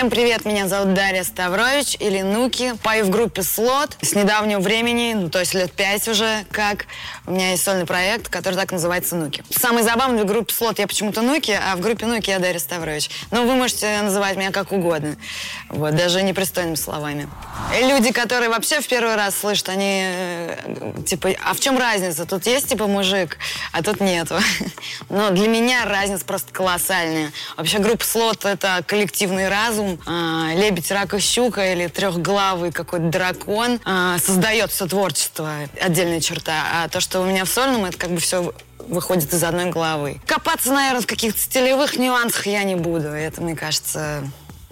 Всем привет, меня зовут Дарья Ставрович или Нуки. Пою в группе Слот с недавнего времени, ну, то есть лет пять уже, как. У меня есть сольный проект, который так называется Нуки. Самый забавный в группе Слот я почему-то Нуки, а в группе Нуки я Дарья Ставрович. Но вы можете называть меня как угодно. Вот, даже непристойными словами. Люди, которые вообще в первый раз слышат, они э, типа, а в чем разница? Тут есть типа мужик, а тут нету. Но для меня разница просто колоссальная. Вообще группа Слот это коллективный разум. А, Лебедь, рак и щука или трехглавый какой-то дракон а, создает все творчество, отдельная черта. А то, что у меня в сольном, это как бы все выходит из одной головы. Копаться, наверное, в каких-то стилевых нюансах я не буду. Это, мне кажется,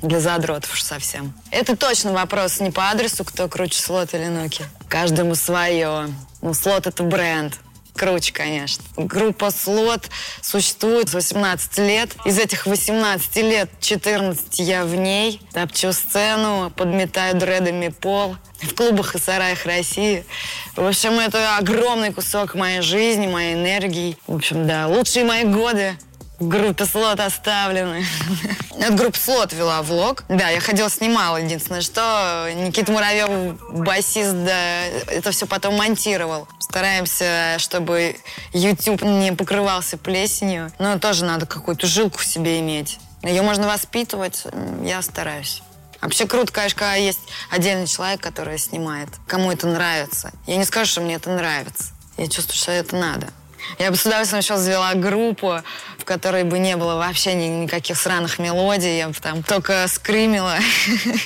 для задротов уж совсем. Это точно вопрос не по адресу, кто круче слот или нуки. Каждому свое. Ну, слот это бренд. Круче, конечно. Группа «Слот» существует 18 лет. Из этих 18 лет 14 я в ней. Топчу сцену, подметаю дредами пол в клубах и сараях России. В общем, это огромный кусок моей жизни, моей энергии. В общем, да, лучшие мои годы группе Слот оставлены. Это группа Слот вела влог. Да, я ходила, снимала. Единственное, что Никита Муравьев, басист, да, это все потом монтировал. Стараемся, чтобы YouTube не покрывался плесенью. Но тоже надо какую-то жилку в себе иметь. Ее можно воспитывать, я стараюсь. Вообще круто, конечно, когда есть отдельный человек, который снимает. Кому это нравится. Я не скажу, что мне это нравится. Я чувствую, что это надо. Я бы с удовольствием еще завела группу, в которой бы не было вообще ни, никаких сраных мелодий. Я бы там только скримила,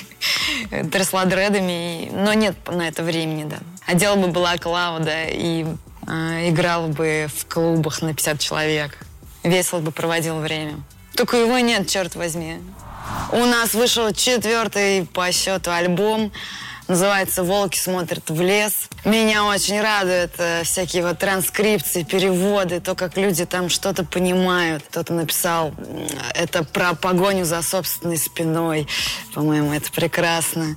трясла дредами. Но нет на это времени, да. Одела бы была Клауда и э, играла бы в клубах на 50 человек. Весело бы проводил время. Только его нет, черт возьми. У нас вышел четвертый по счету альбом. Называется «Волки смотрят в лес». Меня очень радуют э, всякие вот транскрипции, переводы, то, как люди там что-то понимают. Кто-то написал это про погоню за собственной спиной. По-моему, это прекрасно.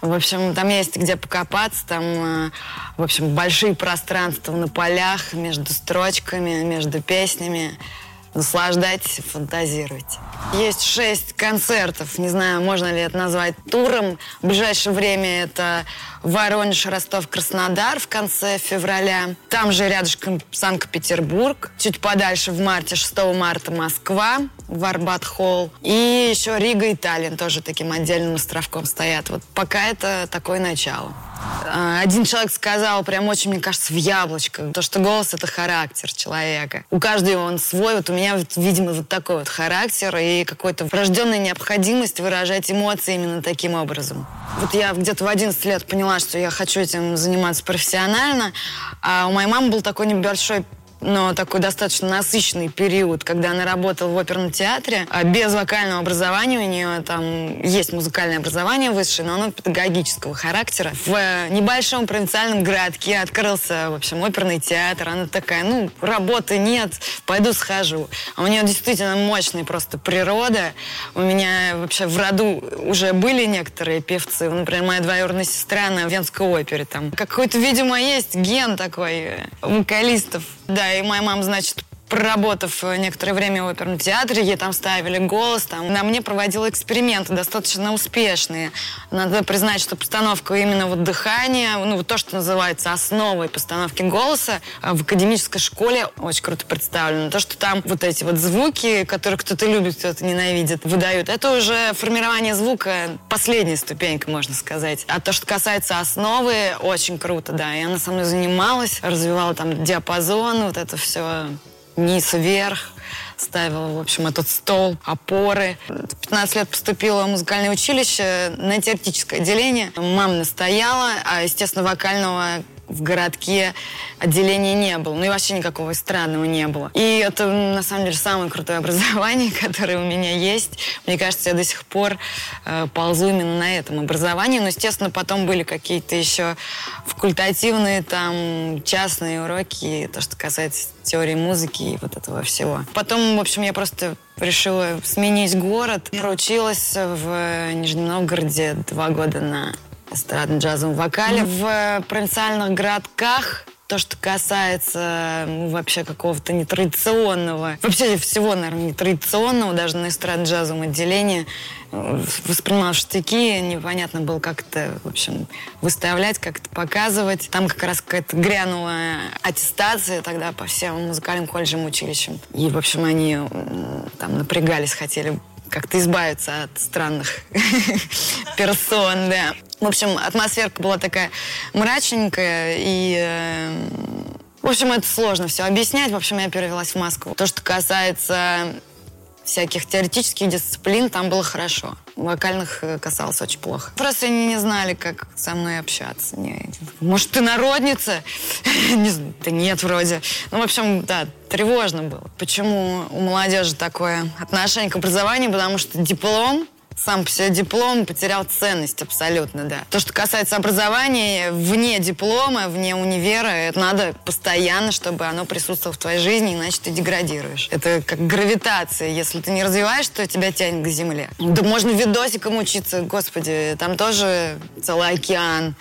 В общем, там есть где покопаться, там, э, в общем, большие пространства на полях, между строчками, между песнями. Наслаждайтесь, фантазируйте. Есть шесть концертов. Не знаю, можно ли это назвать туром. В ближайшее время это Воронеж, Ростов, Краснодар в конце февраля. Там же рядышком Санкт-Петербург. Чуть подальше в марте, 6 марта Москва, в Арбат-Холл. И еще Рига и Таллин тоже таким отдельным островком стоят. Вот пока это такое начало. А, один человек сказал, прям очень, мне кажется, в яблочко, то, что голос — это характер человека. У каждого он свой. Вот у меня, вот, видимо, вот такой вот характер и какой-то врожденная необходимость выражать эмоции именно таким образом. Вот я где-то в 11 лет поняла, что я хочу этим заниматься профессионально, а у моей мамы был такой небольшой но такой достаточно насыщенный период, когда она работала в оперном театре, а без вокального образования у нее там есть музыкальное образование высшее, но оно педагогического характера. В небольшом провинциальном городке открылся, в общем, оперный театр. Она такая, ну, работы нет, пойду схожу. А у нее действительно мощная просто природа. У меня вообще в роду уже были некоторые певцы. Например, моя двоюродная сестра на Венской опере. Там какой-то, видимо, есть ген такой вокалистов. Да, и моя мама, значит, проработав некоторое время в оперном театре, ей там ставили голос, там на мне проводила эксперименты достаточно успешные. Надо признать, что постановка именно вот дыхания, ну вот то, что называется основой постановки голоса а в академической школе очень круто представлено. То, что там вот эти вот звуки, которые кто-то любит, кто-то ненавидит, выдают, это уже формирование звука последняя ступенька, можно сказать. А то, что касается основы, очень круто, да. И она со мной занималась, развивала там диапазон, вот это все низ вверх, ставила, в общем, этот стол, опоры. В 15 лет поступила в музыкальное училище на теоретическое отделение. Мама настояла, а, естественно, вокального в городке отделения не было. Ну и вообще никакого странного не было. И это, на самом деле, самое крутое образование, которое у меня есть. Мне кажется, я до сих пор э, ползу именно на этом образовании. Но, естественно, потом были какие-то еще факультативные, там, частные уроки, то, что касается теории музыки и вот этого всего. Потом, в общем, я просто решила сменить город. Проучилась в Нижнем Новгороде два года на эстрадно-джазовом вокале. В провинциальных городках То, что касается ну, вообще какого-то нетрадиционного, вообще всего, наверное, нетрадиционного, даже на эстрад-джазовом отделении, воспринимал штыки, непонятно было, как это, в общем, выставлять, как это показывать. Там как раз какая-то грянула аттестация тогда по всем музыкальным колледжам, училищам. И, в общем, они там напрягались, хотели как-то избавиться от странных персон, да. В общем, атмосферка была такая мрачненькая, и э, в общем, это сложно все объяснять. В общем, я перевелась в Москву. То, что касается всяких теоретических дисциплин там было хорошо. Вокальных э, касалось очень плохо. Просто они не знали, как со мной общаться. Не, может, ты народница? Да нет, вроде. Ну, в общем, да, тревожно было. Почему у молодежи такое отношение к образованию? Потому что диплом сам по себе диплом потерял ценность абсолютно, да. То, что касается образования, вне диплома, вне универа, это надо постоянно, чтобы оно присутствовало в твоей жизни, иначе ты деградируешь. Это как гравитация. Если ты не развиваешь, то тебя тянет к земле. Да можно видосиком учиться, господи, там тоже целый океан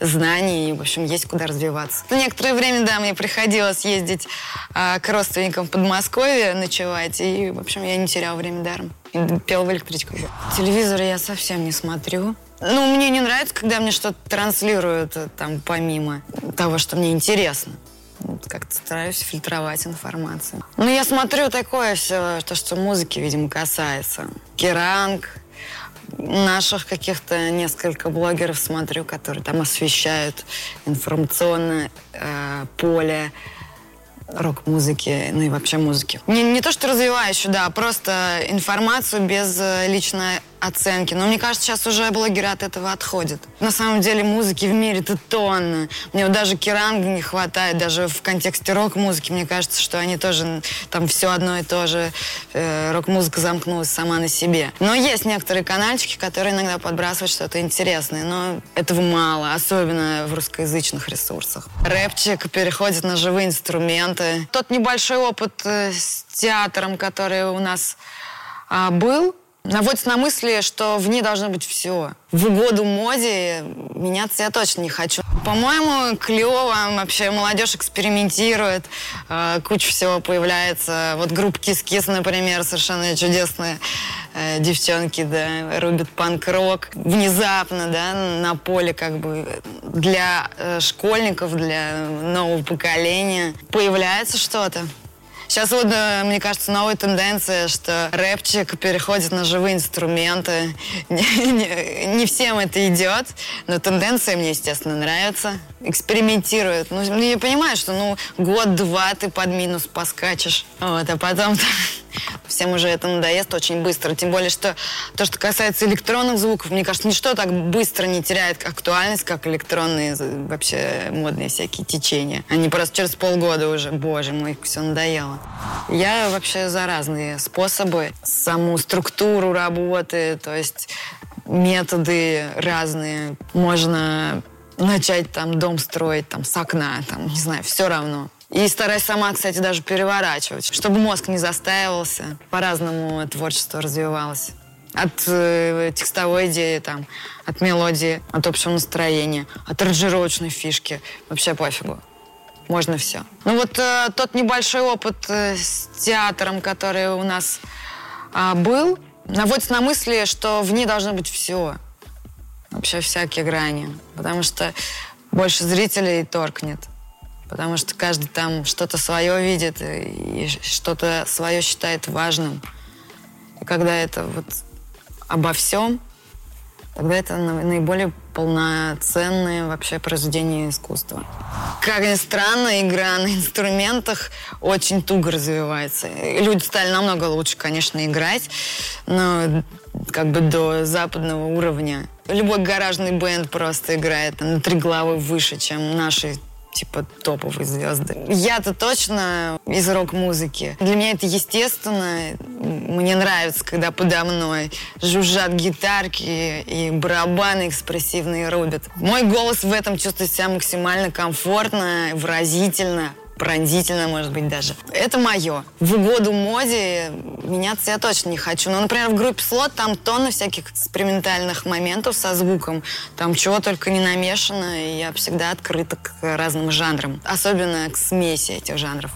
знаний, в общем, есть куда развиваться. На некоторое время, да, мне приходилось ездить а, к родственникам в Подмосковье ночевать, и, в общем, я не теряла время даром. И пела в электричках. Телевизор я совсем не смотрю. Ну, мне не нравится, когда мне что-то транслируют э, там помимо того, что мне интересно. Вот как-то стараюсь фильтровать информацию. Ну, я смотрю такое все, то, что музыки, видимо, касается. Керанг, наших каких-то несколько блогеров смотрю, которые там освещают информационное э, поле рок-музыки, ну и вообще музыки. Не, не то, что развивающую, да, а просто информацию без э, личной оценки. Но мне кажется, сейчас уже блогеры от этого отходят. На самом деле музыки в мире-то тонны. Мне вот даже керанга не хватает, даже в контексте рок-музыки. Мне кажется, что они тоже там все одно и то же. Э, рок-музыка замкнулась сама на себе. Но есть некоторые канальчики, которые иногда подбрасывают что-то интересное. Но этого мало, особенно в русскоязычных ресурсах. Рэпчик переходит на живые инструменты. Тот небольшой опыт э, с театром, который у нас а, был, наводит на мысли, что в ней должно быть все. В угоду моде меняться я точно не хочу. По-моему, клево. Вообще молодежь экспериментирует. Э, куча всего появляется. Вот группа Кис-Кис, например, совершенно чудесные э, девчонки, да, рубят панк-рок. Внезапно, да, на поле как бы для э, школьников, для нового поколения появляется что-то. Сейчас вот, э, мне кажется, новая тенденция, что рэпчик переходит на живые инструменты. Не, не, не всем это идет, но тенденция мне, естественно, нравится. Экспериментируют. Ну, я понимаю, что ну год-два ты под минус поскачешь, вот, а потом всем уже это надоест очень быстро. Тем более, что то, что касается электронных звуков, мне кажется, ничто так быстро не теряет актуальность, как электронные вообще модные всякие течения. Они просто через полгода уже, боже мой, все надоело. Я вообще за разные способы, саму структуру работы, то есть методы разные. Можно начать там дом строить там с окна, там, не знаю, все равно. И стараюсь сама, кстати, даже переворачивать, чтобы мозг не застаивался. По-разному творчество развивалось. От э, текстовой идеи, там, от мелодии, от общего настроения, от аранжировочной фишки. Вообще пофигу. Можно все. Ну вот э, тот небольшой опыт э, с театром, который у нас э, был, наводит на мысли, что в ней должно быть все. Вообще всякие грани. Потому что больше зрителей торкнет потому что каждый там что-то свое видит и что-то свое считает важным. И когда это вот обо всем, тогда это наиболее полноценное вообще произведение искусства. Как ни странно, игра на инструментах очень туго развивается. Люди стали намного лучше, конечно, играть, но как бы до западного уровня. Любой гаражный бенд просто играет на три главы выше, чем наши типа топовые звезды. Я-то точно из рок-музыки. Для меня это естественно. Мне нравится, когда подо мной жужжат гитарки и барабаны экспрессивные рубят. Мой голос в этом чувствует себя максимально комфортно, выразительно, пронзительно, может быть, даже. Это мое. В угоду моде меняться я точно не хочу. Но, например, в группе слот там тонны всяких экспериментальных моментов со звуком. Там чего только не намешано, и я всегда открыта к разным жанрам. Особенно к смеси этих жанров.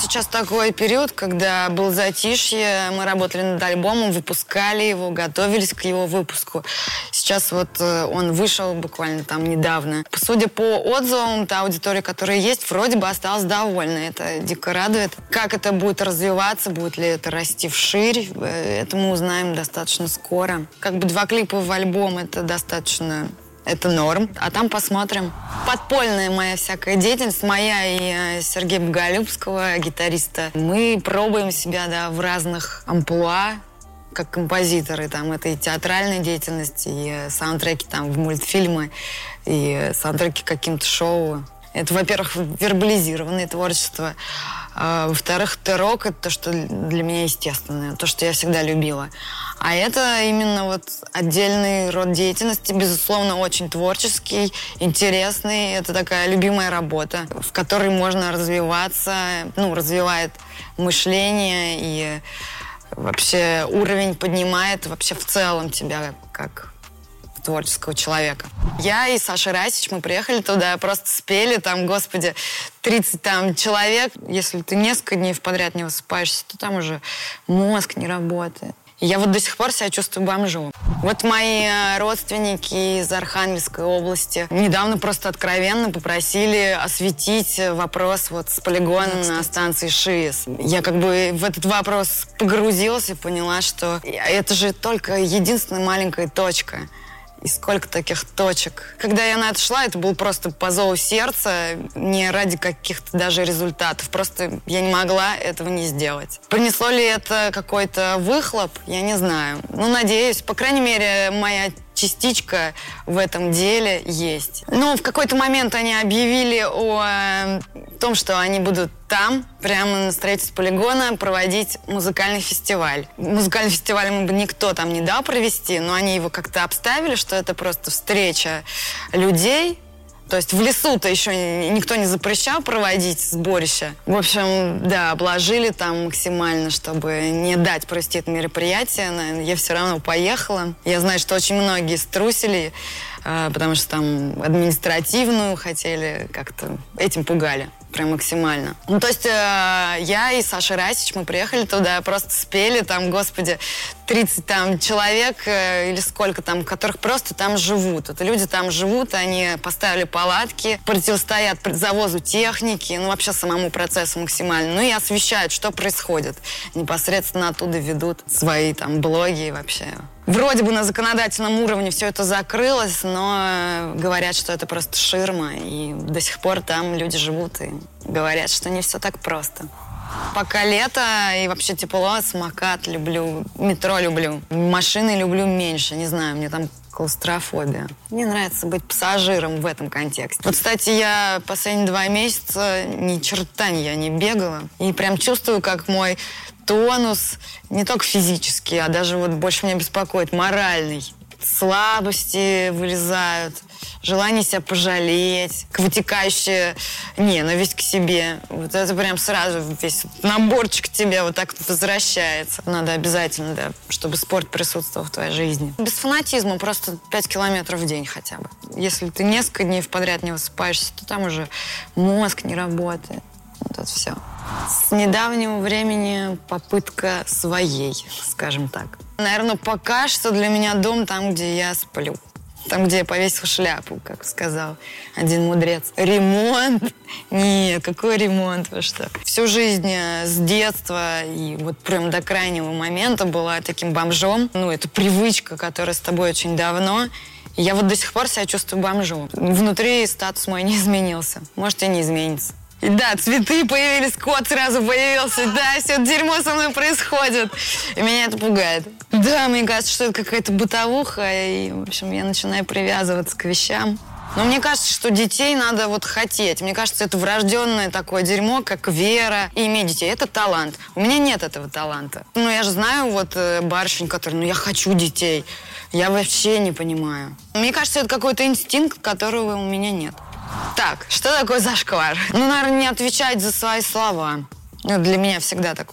Сейчас такой период, когда был затишье, мы работали над альбомом, выпускали его, готовились к его выпуску. Сейчас вот э, он вышел буквально там недавно. Судя по отзывам, та аудитория, которая есть, вроде бы осталась довольна. Это дико радует. Как это будет развиваться, будет ли это расти вширь, э, это мы узнаем достаточно скоро. Как бы два клипа в альбом, это достаточно это норм. А там посмотрим. Подпольная моя всякая деятельность, моя и э, Сергея Боголюбского, гитариста. Мы пробуем себя, да, в разных амплуа, как композиторы, там, это и театральная деятельность, и э, саундтреки там в мультфильмы, и э, саундтреки каким-то шоу. Это, во-первых, вербализированное творчество. А, во-вторых, терок — это то, что для меня естественное, то, что я всегда любила. А это именно вот отдельный род деятельности, безусловно, очень творческий, интересный. Это такая любимая работа, в которой можно развиваться, ну, развивает мышление и вообще уровень поднимает вообще в целом тебя как творческого человека. Я и Саша Расич, мы приехали туда, просто спели там, господи, 30 там человек. Если ты несколько дней подряд не высыпаешься, то там уже мозг не работает. Я вот до сих пор себя чувствую бомжом. Вот мои э, родственники из Архангельской области недавно просто откровенно попросили осветить вопрос вот с полигоном на станции ШИС. Я как бы в этот вопрос погрузилась и поняла, что это же только единственная маленькая точка и сколько таких точек. Когда я на это шла, это был просто по зову сердца, не ради каких-то даже результатов. Просто я не могла этого не сделать. Принесло ли это какой-то выхлоп, я не знаю. Ну, надеюсь. По крайней мере, моя частичка в этом деле есть. Ну, в какой-то момент они объявили о э, том, что они будут там, прямо на строительстве полигона, проводить музыкальный фестиваль. Музыкальный фестиваль ему бы никто там не дал провести, но они его как-то обставили, что это просто встреча людей, то есть в лесу-то еще никто не запрещал проводить сборище. В общем, да, обложили там максимально, чтобы не дать провести это мероприятие. Я все равно поехала. Я знаю, что очень многие струсили, а, потому что там административную хотели как-то этим пугали прям максимально. Ну, то есть э, я и Саша Расич, мы приехали туда, просто спели там, господи, 30 там человек э, или сколько там, которых просто там живут. Это люди там живут, они поставили палатки, противостоят завозу техники, ну, вообще самому процессу максимально. Ну, и освещают, что происходит. Непосредственно оттуда ведут свои там блоги и вообще Вроде бы на законодательном уровне все это закрылось, но э, говорят, что это просто ширма, и до сих пор там люди живут и говорят, что не все так просто. Пока лето и вообще тепло, самокат люблю, метро люблю. Машины люблю меньше, не знаю, мне там клаустрофобия. Мне нравится быть пассажиром в этом контексте. Вот, кстати, я последние два месяца ни черта я не бегала. И прям чувствую, как мой тонус не только физический, а даже вот больше меня беспокоит моральный. Слабости вылезают, желание себя пожалеть, вытекающее ненависть к себе. Вот это прям сразу весь наборчик тебе вот так возвращается. Надо обязательно, да, чтобы спорт присутствовал в твоей жизни. Без фанатизма, просто 5 километров в день хотя бы. Если ты несколько дней подряд не высыпаешься, то там уже мозг не работает. Вот это все. С недавнего времени попытка своей, скажем так. Наверное, пока что для меня дом там, где я сплю. Там, где я повесил шляпу, как сказал один мудрец. Ремонт? Нет, какой ремонт? Вы что? Всю жизнь э, с детства и вот прям до крайнего момента была таким бомжом. Ну, это привычка, которая с тобой очень давно. Я вот до сих пор себя чувствую бомжом. Внутри статус мой не изменился. Может, и не изменится. Да, цветы появились, кот сразу появился. Да, все это дерьмо со мной происходит. И меня это пугает. Да, мне кажется, что это какая-то бытовуха. И, в общем, я начинаю привязываться к вещам. Но мне кажется, что детей надо вот хотеть. Мне кажется, это врожденное такое дерьмо, как вера и иметь детей. Это талант. У меня нет этого таланта. Ну, я же знаю вот э, барышень, которые, ну, я хочу детей. Я вообще не понимаю. Мне кажется, это какой-то инстинкт, которого у меня нет. Так, что такое зашквар? Ну, наверное, не отвечать за свои слова. Ну, для меня всегда так,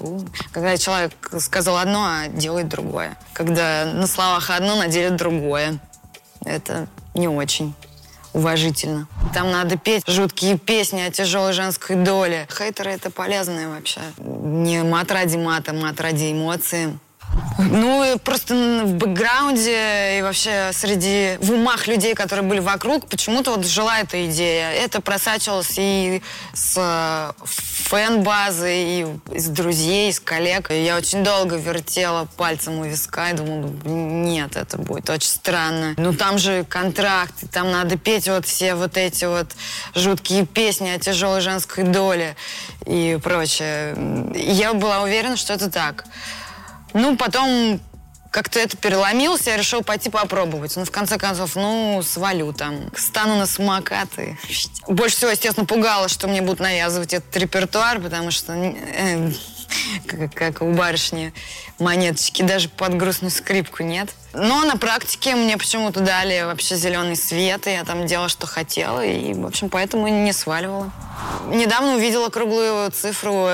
когда человек сказал одно, а делает другое. Когда на словах одно, на деле другое. Это не очень уважительно. Там надо петь жуткие песни о тяжелой женской доле. Хейтеры это полезные вообще. Не мат ради мата, мат ради эмоций. Ну, просто в бэкграунде и вообще среди, в умах людей, которые были вокруг, почему-то вот жила эта идея. Это просачивалось и с э, фэн-базы, и из друзей, из коллег. И я очень долго вертела пальцем у виска и думала, нет, это будет очень странно. Ну, там же контракт, там надо петь вот все вот эти вот жуткие песни о тяжелой женской доле и прочее. И я была уверена, что это так. Ну, потом как-то это переломилось, я решил пойти попробовать. Ну, в конце концов, ну, свалю там. Стану на самокаты. Больше всего, естественно, пугало, что мне будут навязывать этот репертуар, потому что, э, как, как у барышни, монеточки даже под грустную скрипку нет. Но на практике мне почему-то дали вообще зеленый свет, и я там делала, что хотела, и, в общем, поэтому не сваливала. Недавно увидела круглую цифру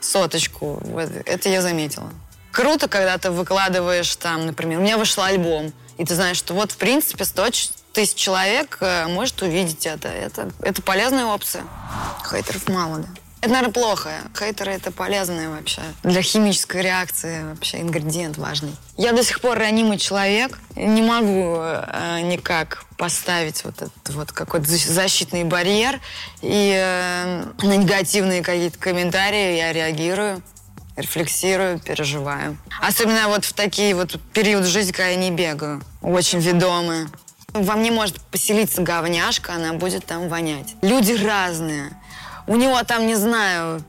соточку. Вот, это я заметила круто, когда ты выкладываешь там, например, у меня вышел альбом, и ты знаешь, что вот, в принципе, 100 тысяч человек э, может увидеть это. это. Это полезная опция. Хейтеров мало, да. Это, наверное, плохо. Хейтеры — это полезные вообще. Для химической реакции вообще ингредиент важный. Я до сих пор ранимый человек. Не могу э, никак поставить вот этот вот какой-то защитный барьер. И э, на негативные какие-то комментарии я реагирую рефлексирую, переживаю. Особенно вот в такие вот периоды жизни, когда я не бегаю. Очень ведомые. Во мне может поселиться говняшка, она будет там вонять. Люди разные. У него там, не знаю,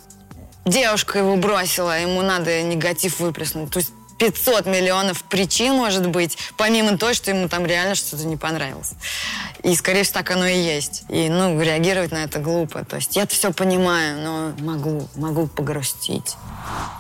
девушка его бросила, ему надо негатив выплеснуть. То есть 500 миллионов причин, может быть, помимо того, что ему там реально что-то не понравилось. И, скорее всего, так оно и есть. И, ну, реагировать на это глупо. То есть я все понимаю, но могу, могу погрустить.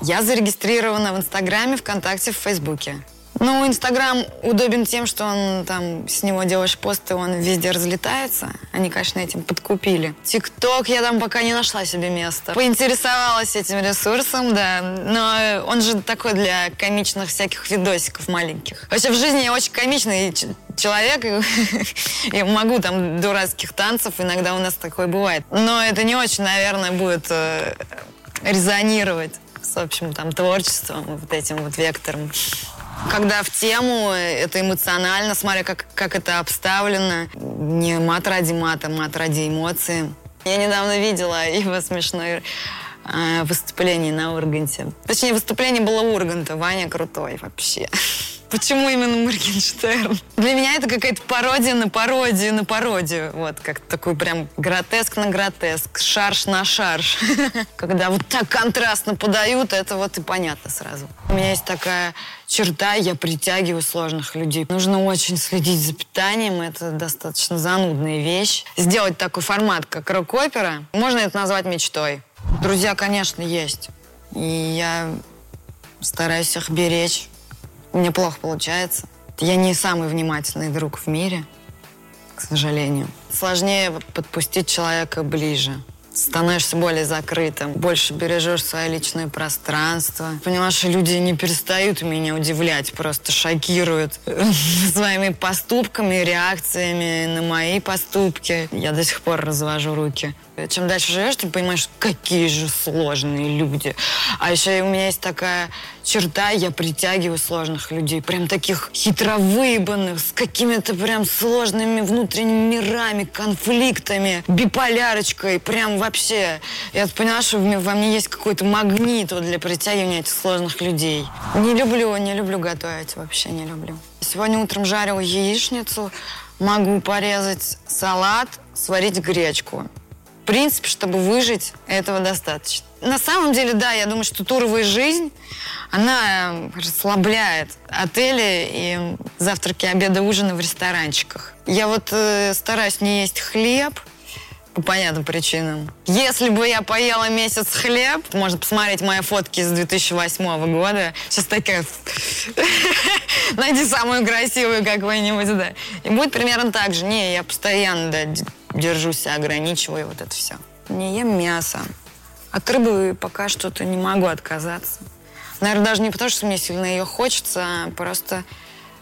Я зарегистрирована в Инстаграме, ВКонтакте, в Фейсбуке. Ну, Инстаграм удобен тем, что он там, с него делаешь посты, он везде разлетается. Они, конечно, этим подкупили. ТикТок я там пока не нашла себе места. Поинтересовалась этим ресурсом, да. Но он же такой для комичных всяких видосиков маленьких. Вообще в жизни я очень комичный человек. я могу там дурацких танцев, иногда у нас такое бывает. Но это не очень, наверное, будет э, резонировать с общим там творчеством, вот этим вот вектором. Когда в тему, это эмоционально, смотря как, как это обставлено. Не мат ради мата, мат ради эмоций. Я недавно видела его смешное э, выступление на Урганте. Точнее, выступление было Урганта. Ваня крутой вообще. Почему именно Моргенштерн? Для меня это какая-то пародия на пародию на пародию. Вот, как такой прям гротеск на гротеск, шарш на шарш. Когда вот так контрастно подают, это вот и понятно сразу. У меня есть такая черта, я притягиваю сложных людей. Нужно очень следить за питанием, это достаточно занудная вещь. Сделать такой формат, как рок-опера, можно это назвать мечтой. Друзья, конечно, есть. И я стараюсь их беречь меня плохо получается. Я не самый внимательный друг в мире, к сожалению. Сложнее подпустить человека ближе становишься более закрытым, больше бережешь свое личное пространство. Понимаешь, люди не перестают меня удивлять, просто шокируют своими поступками, реакциями на мои поступки. Я до сих пор развожу руки. Чем дальше живешь, ты понимаешь, какие же сложные люди. А еще у меня есть такая черта, я притягиваю сложных людей, прям таких хитровыебанных, с какими-то прям сложными внутренними мирами, конфликтами, биполярочкой, прям вообще. Я поняла, что во мне есть какой-то магнит вот для притягивания этих сложных людей. Не люблю, не люблю готовить, вообще не люблю. Сегодня утром жарила яичницу, могу порезать салат, сварить гречку. В принципе, чтобы выжить, этого достаточно. На самом деле, да, я думаю, что туровая жизнь, она расслабляет отели и завтраки, обеды, ужины в ресторанчиках. Я вот э, стараюсь не есть хлеб, по понятным причинам. Если бы я поела месяц хлеб, можно посмотреть мои фотки с 2008 года. Сейчас такая... Найди самую красивую какую-нибудь, да. И будет примерно так же. Не, я постоянно, да, держу себя, ограничиваю, вот это все. Не ем мясо. От рыбы пока что-то не могу отказаться. Наверное, даже не потому, что мне сильно ее хочется, а просто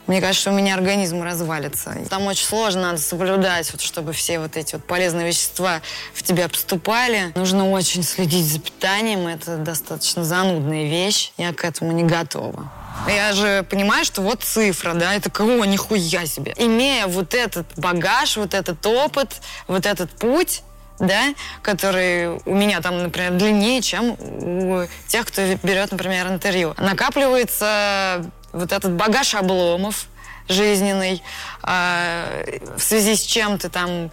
мне кажется, у меня организм развалится. Там очень сложно, надо соблюдать, вот, чтобы все вот эти вот полезные вещества в тебя поступали. Нужно очень следить за питанием, это достаточно занудная вещь. Я к этому не готова. Я же понимаю, что вот цифра, да, это кого, нихуя себе. Имея вот этот багаж, вот этот опыт, вот этот путь, да, который у меня там, например, длиннее, чем у тех, кто берет, например, интервью. Накапливается вот этот багаж обломов жизненный, э, в связи с чем ты там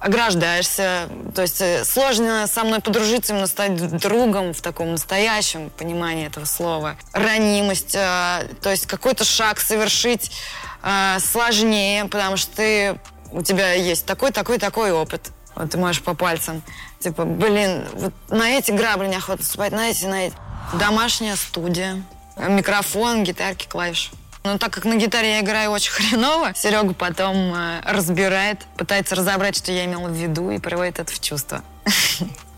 ограждаешься. То есть э, сложно со мной подружиться, именно стать другом в таком настоящем понимании этого слова. Ранимость, э, то есть какой-то шаг совершить э, сложнее, потому что ты, у тебя есть такой, такой, такой опыт. Вот ты можешь по пальцам. Типа, блин, вот на эти грабли неохота спать, на эти, на эти. Домашняя студия микрофон, гитарки, клавиши. Но так как на гитаре я играю очень хреново, Серега потом э, разбирает, пытается разобрать, что я имела в виду, и приводит это в чувство.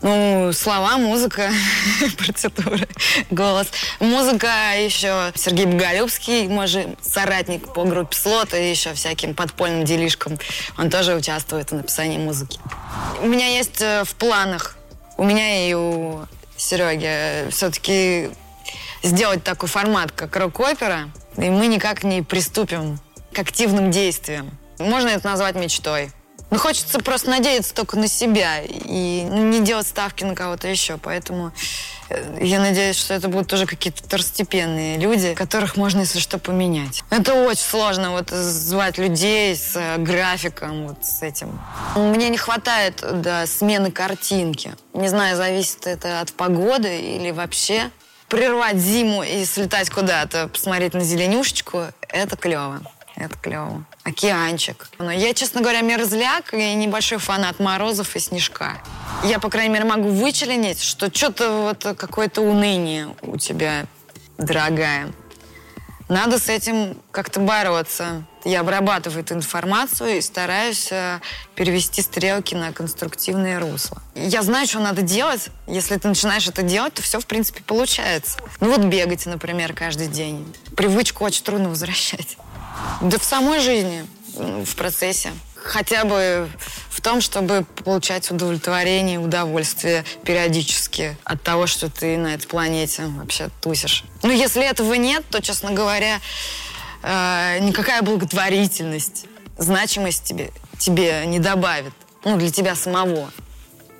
Ну, слова, музыка, процедуры, голос. Музыка еще Сергей Боголюбский, мой же соратник по группе Слот и еще всяким подпольным делишкам. Он тоже участвует в написании музыки. У меня есть э, в планах, у меня и у Сереги э, все-таки сделать такой формат, как рок-опера, и мы никак не приступим к активным действиям. Можно это назвать мечтой. Но хочется просто надеяться только на себя и не делать ставки на кого-то еще. Поэтому э, я надеюсь, что это будут тоже какие-то второстепенные люди, которых можно, если что, поменять. Это очень сложно, вот, звать людей с э, графиком, вот с этим. Мне не хватает да, смены картинки. Не знаю, зависит это от погоды или вообще прервать зиму и слетать куда-то, посмотреть на зеленюшечку, это клево. Это клево. Океанчик. Но я, честно говоря, мерзляк и небольшой фанат морозов и снежка. Я, по крайней мере, могу вычленить, что что-то вот какое-то уныние у тебя, дорогая. Надо с этим как-то бороться. Я обрабатываю эту информацию и стараюсь э, перевести стрелки на конструктивное русло. Я знаю, что надо делать. Если ты начинаешь это делать, то все, в принципе, получается. Ну вот бегать, например, каждый день. Привычку очень трудно возвращать. Да в самой жизни, в процессе хотя бы в том, чтобы получать удовлетворение и удовольствие периодически от того, что ты на этой планете вообще тусишь. Ну, если этого нет, то, честно говоря, э, никакая благотворительность, значимость тебе, тебе не добавит. Ну, для тебя самого.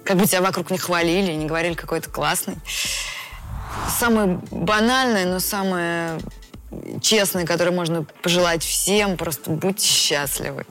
Как бы тебя вокруг не хвалили, не говорили какой то классный. Самое банальное, но самое честное, которое можно пожелать всем, просто будьте счастливы.